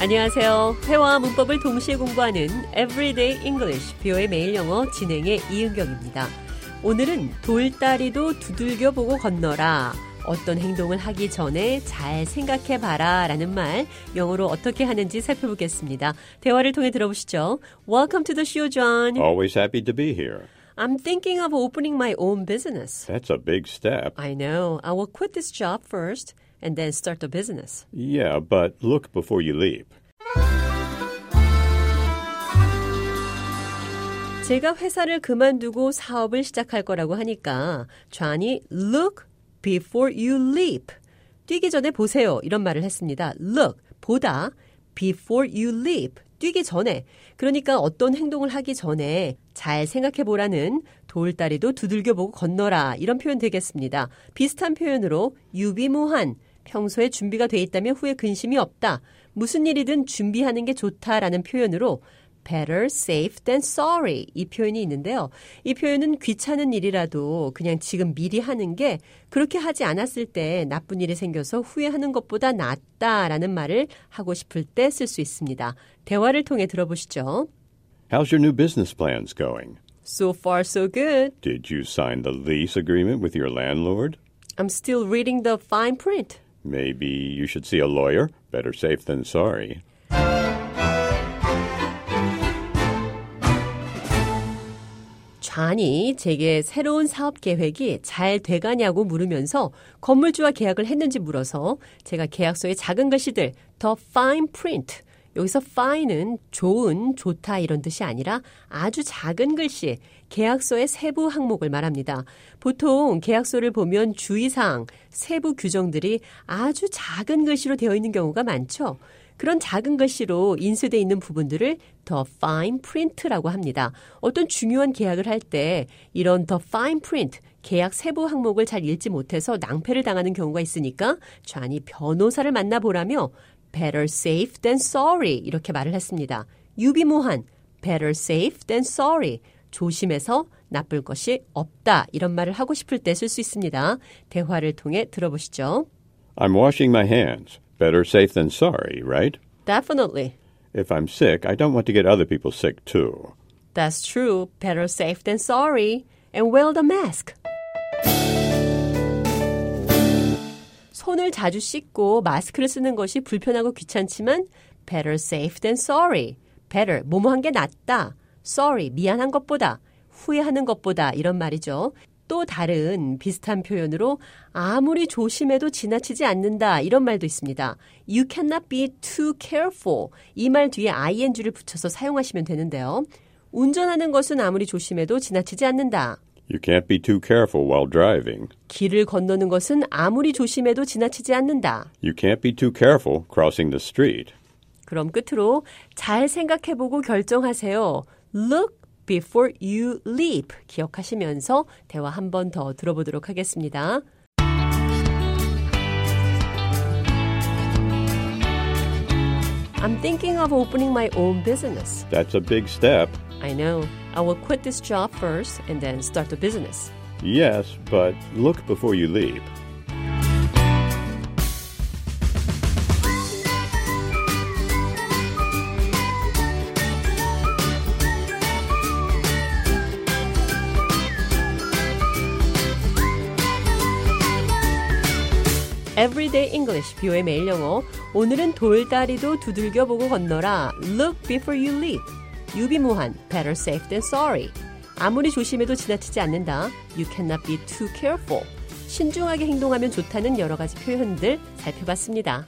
안녕하세요. 회화와 문법을 동시에 공부하는 Everyday English, 뷰의 매일 영어 진행의 이은경입니다. 오늘은 돌다리도 두들겨 보고 건너라. 어떤 행동을 하기 전에 잘 생각해 봐라 라는 말 영어로 어떻게 하는지 살펴보겠습니다. 대화를 통해 들어보시죠. Welcome to the show, John. Always happy to be here. I'm thinking of opening my own business. That's a big step. I know. I will quit this job first and then start the business. Yeah, but look before you leap. 제가 회사를 그만두고 사업을 시작할 거라고 하니까 좌니 look before you leap. 뛰기 전에 보세요. 이런 말을 했습니다. look, 보다, before you leap. 뛰기 전에. 그러니까 어떤 행동을 하기 전에 잘 생각해 보라는 돌다리도 두들겨 보고 건너라. 이런 표현 되겠습니다. 비슷한 표현으로 유비무한. 평소에 준비가 돼 있다면 후에 근심이 없다. 무슨 일이든 준비하는 게 좋다라는 표현으로 better safe than sorry 이 표현이 있는데요. 이 표현은 귀찮은 일이라도 그냥 지금 미리 하는 게 그렇게 하지 않았을 때 나쁜 일이 생겨서 후회하는 것보다 낫다라는 말을 하고 싶을 때 쓸 수 있습니다. 대화를 통해 들어보시죠. How's your new business plans going? So far so good. Did you sign the lease agreement with your landlord? I'm still reading the fine print. Maybe you should see a lawyer. Better safe than sorry. 좌니 제게 새로운 사업 계획이 잘 돼가냐고 물으면서 건물주와 계약을 했는지 물어서 제가 계약서에 작은 글씨들 더 fine print 여기서 fine은 좋은, 좋다 이런 뜻이 아니라 아주 작은 글씨, 계약서의 세부 항목을 말합니다. 보통 계약서를 보면 주의사항, 세부 규정들이 아주 작은 글씨로 되어 있는 경우가 많죠. 그런 작은 글씨로 인쇄되어 있는 부분들을 더 fine print라고 합니다. 어떤 중요한 계약을 할 때 이런 더 fine print, 계약 세부 항목을 잘 읽지 못해서 낭패를 당하는 경우가 있으니까 좌니 변호사를 만나보라며 better safe than sorry 이렇게 말을 했습니다. 유비무한 better safe than sorry 조심해서 나쁠 것이 없다 이런 말을 하고 싶을 때 쓸 수 있습니다. 대화를 통해 들어보시죠. I'm washing my hands. Better safe than sorry, right? Definitely. If I'm sick, I don't want to get other people sick too. That's true. Better safe than sorry. And wear the mask. 손을 자주 씻고 마스크를 쓰는 것이 불편하고 귀찮지만 better safe than sorry. better 뭐뭐 한 게 낫다. sorry 미안한 것보다 후회하는 것보다 이런 말이죠. 또 다른 비슷한 표현으로 아무리 조심해도 지나치지 않는다 이런 말도 있습니다. You cannot be too careful. 이 말 뒤에 ing를 붙여서 사용하시면 되는데요. 운전하는 것은 아무리 조심해도 지나치지 않는다. You can't be too careful while driving. 길을 건너는 것은 아무리 조심해도 지나치지 않는다. You can't be too careful crossing the street. 그럼 끝으로 잘 생각해보고 결정하세요. Look before you leap. 기억하시면서 대화 한 번 더 들어보도록 하겠습니다. I'm thinking of opening my own business. That's a big step. I know. I will quit this job first and then start a business. Yes, but look before you leap. Everyday English, 뷰의 매일 영어. 오늘은 돌다리도 두들겨 보고 건너라. Look before you leap. 유비무한, better safe than sorry. 아무리 조심해도 지나치지 않는다. You cannot be too careful. 신중하게 행동하면 좋다는 여러 가지 표현들 살펴봤습니다.